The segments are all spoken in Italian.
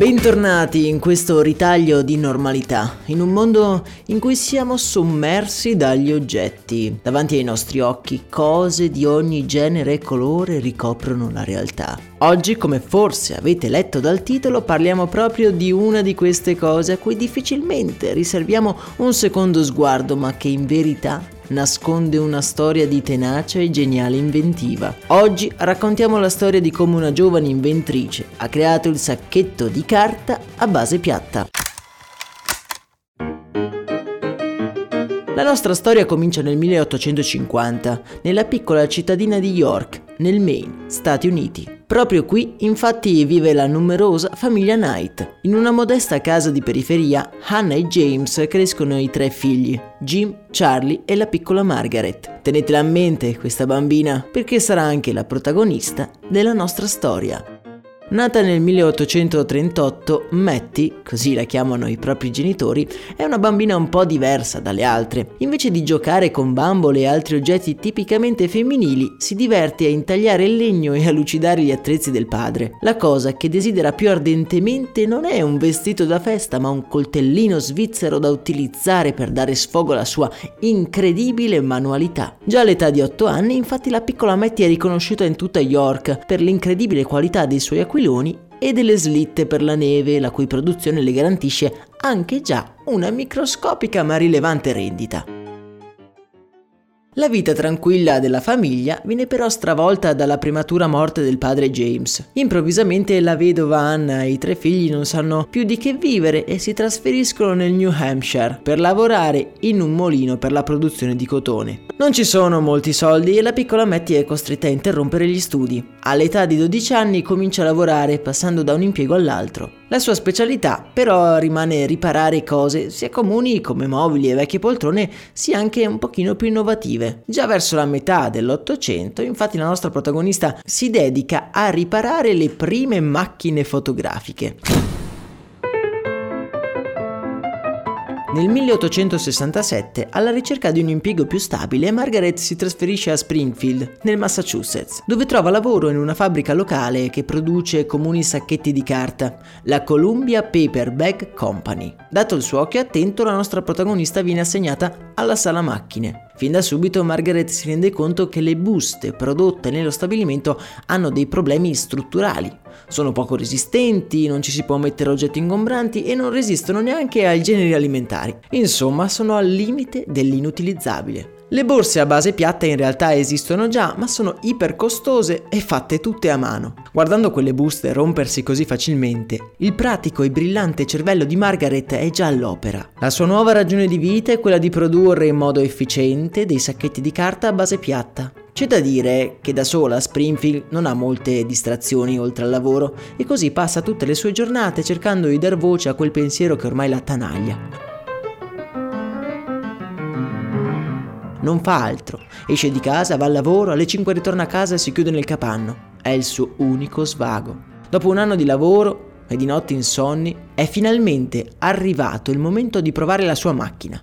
Bentornati in questo ritaglio di normalità, in un mondo in cui siamo sommersi dagli oggetti. Davanti ai nostri occhi cose di ogni genere e colore ricoprono la realtà. Oggi, come forse avete letto dal titolo, parliamo proprio di una di queste cose a cui difficilmente riserviamo un secondo sguardo, ma che in verità nasconde una storia di tenacia e geniale inventiva. Oggi raccontiamo la storia di come una giovane inventrice ha creato il sacchetto di carta a base piatta. La nostra storia comincia nel 1850, nella piccola cittadina di York, nel Maine, Stati Uniti. Proprio qui, infatti, vive la numerosa famiglia Knight. In una modesta casa di periferia, Hannah e James crescono i tre figli, Jim, Charlie e la piccola Margaret. Tenetela a mente questa bambina perché sarà anche la protagonista della nostra storia. Nata nel 1838, Matty, così la chiamano i propri genitori, è una bambina un po' diversa dalle altre. Invece di giocare con bambole e altri oggetti tipicamente femminili, si diverte a intagliare il legno e a lucidare gli attrezzi del padre. La cosa che desidera più ardentemente non è un vestito da festa, ma un coltellino svizzero da utilizzare per dare sfogo alla sua incredibile manualità. Già all'età di 8 anni, infatti, la piccola Matty è riconosciuta in tutta York per l'incredibile qualità dei suoi acquisti aquiloni e delle slitte per la neve, la cui produzione le garantisce anche già una microscopica ma rilevante rendita. La vita tranquilla della famiglia viene però stravolta dalla prematura morte del padre James. Improvvisamente la vedova Anna e i tre figli non sanno più di che vivere e si trasferiscono nel New Hampshire per lavorare in un molino per la produzione di cotone. Non ci sono molti soldi e la piccola Matty è costretta a interrompere gli studi. All'età di 12 anni comincia a lavorare passando da un impiego all'altro. La sua specialità però rimane riparare cose sia comuni come mobili e vecchie poltrone sia anche un pochino più innovative. Già verso la metà dell'Ottocento infatti la nostra protagonista si dedica a riparare le prime macchine fotografiche. Nel 1867, alla ricerca di un impiego più stabile, Margaret si trasferisce a Springfield, nel Massachusetts, dove trova lavoro in una fabbrica locale che produce comuni sacchetti di carta, la Columbia Paper Bag Company. Dato il suo occhio attento, la nostra protagonista viene assegnata alla sala macchine. Fin da subito Margaret si rende conto che le buste prodotte nello stabilimento hanno dei problemi strutturali. Sono poco resistenti, non ci si può mettere oggetti ingombranti e non resistono neanche ai generi alimentari. Insomma, sono al limite dell'inutilizzabile. Le borse a base piatta in realtà esistono già, ma sono iper costose e fatte tutte a mano. Guardando quelle buste rompersi così facilmente, il pratico e brillante cervello di Margaret è già all'opera. La sua nuova ragione di vita è quella di produrre in modo efficiente dei sacchetti di carta a base piatta. C'è da dire che da sola Springfield non ha molte distrazioni oltre al lavoro e così passa tutte le sue giornate cercando di dar voce a quel pensiero che ormai la attanaglia. Non fa altro. Esce di casa, va al lavoro, alle 5 ritorna a casa e si chiude nel capanno. È il suo unico svago. Dopo un anno di lavoro e di notti insonni, è finalmente arrivato il momento di provare la sua macchina.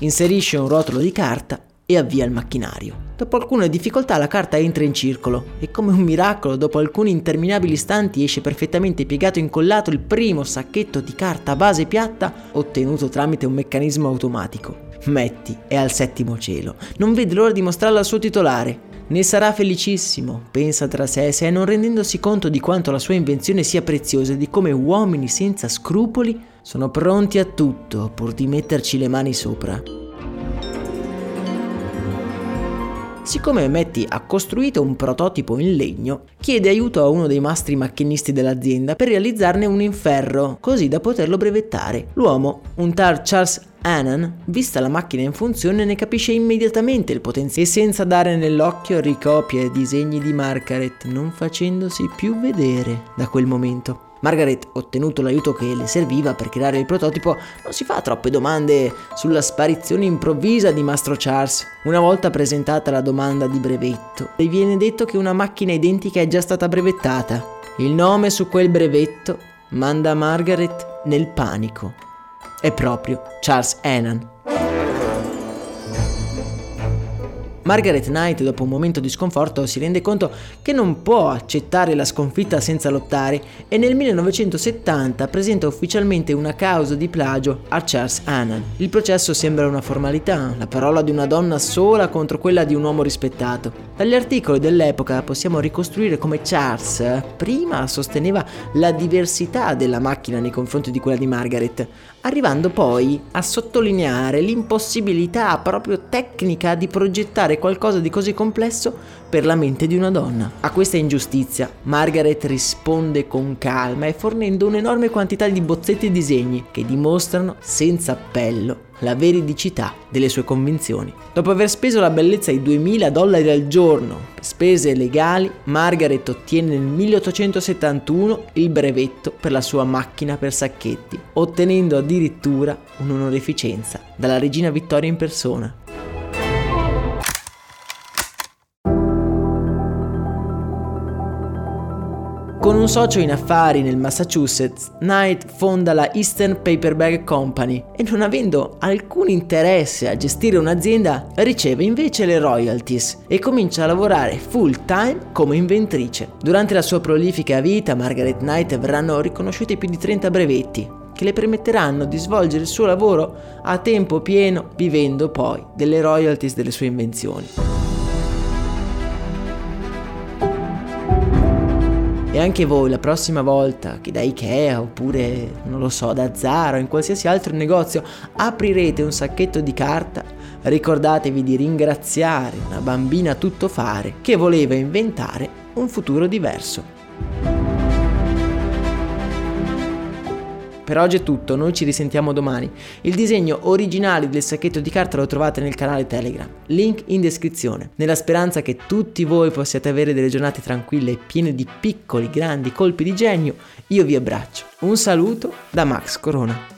Inserisce un rotolo di carta e avvia il macchinario. Dopo alcune difficoltà la carta entra in circolo e come un miracolo dopo alcuni interminabili istanti esce perfettamente piegato e incollato il primo sacchetto di carta a base piatta ottenuto tramite un meccanismo automatico. Metti è al settimo cielo, non vede l'ora di mostrarlo al suo titolare. Ne sarà felicissimo, pensa tra sé e sé, non rendendosi conto di quanto la sua invenzione sia preziosa e di come uomini senza scrupoli sono pronti a tutto pur di metterci le mani sopra. Siccome Matty ha costruito un prototipo in legno, chiede aiuto a uno dei mastri macchinisti dell'azienda per realizzarne uno in ferro, così da poterlo brevettare. L'uomo, un tal Charles Annan, vista la macchina in funzione, ne capisce immediatamente il potenziale e senza dare nell'occhio ricopia i disegni di Margaret, non facendosi più vedere da quel momento. Margaret, ottenuto l'aiuto che le serviva per creare il prototipo, non si fa troppe domande sulla sparizione improvvisa di Mastro Charles. Una volta presentata la domanda di brevetto, le viene detto che una macchina identica è già stata brevettata. Il nome su quel brevetto manda Margaret nel panico. È proprio Charles Annan. Margaret Knight, dopo un momento di sconforto, si rende conto che non può accettare la sconfitta senza lottare e nel 1970 presenta ufficialmente una causa di plagio a Charles Annan. Il processo sembra una formalità, la parola di una donna sola contro quella di un uomo rispettato. Dagli articoli dell'epoca possiamo ricostruire come Charles prima sosteneva la diversità della macchina nei confronti di quella di Margaret, arrivando poi a sottolineare l'impossibilità proprio tecnica di progettare qualcosa di così complesso per la mente di una donna. A questa ingiustizia Margaret risponde con calma e fornendo un'enorme quantità di bozzetti e disegni che dimostrano senza appello la veridicità delle sue convinzioni. Dopo aver speso la bellezza di 2000 dollari al giorno per spese legali, Margaret ottiene nel 1871 il brevetto per la sua macchina per sacchetti, ottenendo addirittura un'onorificenza dalla regina Vittoria in persona. Un socio in affari nel Massachusetts, Knight fonda la Eastern Paperback Company e non avendo alcun interesse a gestire un'azienda, riceve invece le royalties e comincia a lavorare full time come inventrice. Durante la sua prolifica vita, Margaret Knight verranno riconosciuti più di 30 brevetti che le permetteranno di svolgere il suo lavoro a tempo pieno, vivendo poi delle royalties delle sue invenzioni. E anche voi la prossima volta che da Ikea oppure, non lo so, da Zara o in qualsiasi altro negozio aprirete un sacchetto di carta, ricordatevi di ringraziare una bambina tuttofare che voleva inventare un futuro diverso. Per oggi è tutto, noi ci risentiamo domani. Il disegno originale del sacchetto di carta lo trovate nel canale Telegram, link in descrizione, nella speranza che tutti voi possiate avere delle giornate tranquille e piene di piccoli, grandi colpi di genio, io vi abbraccio. Un saluto da Max Corona.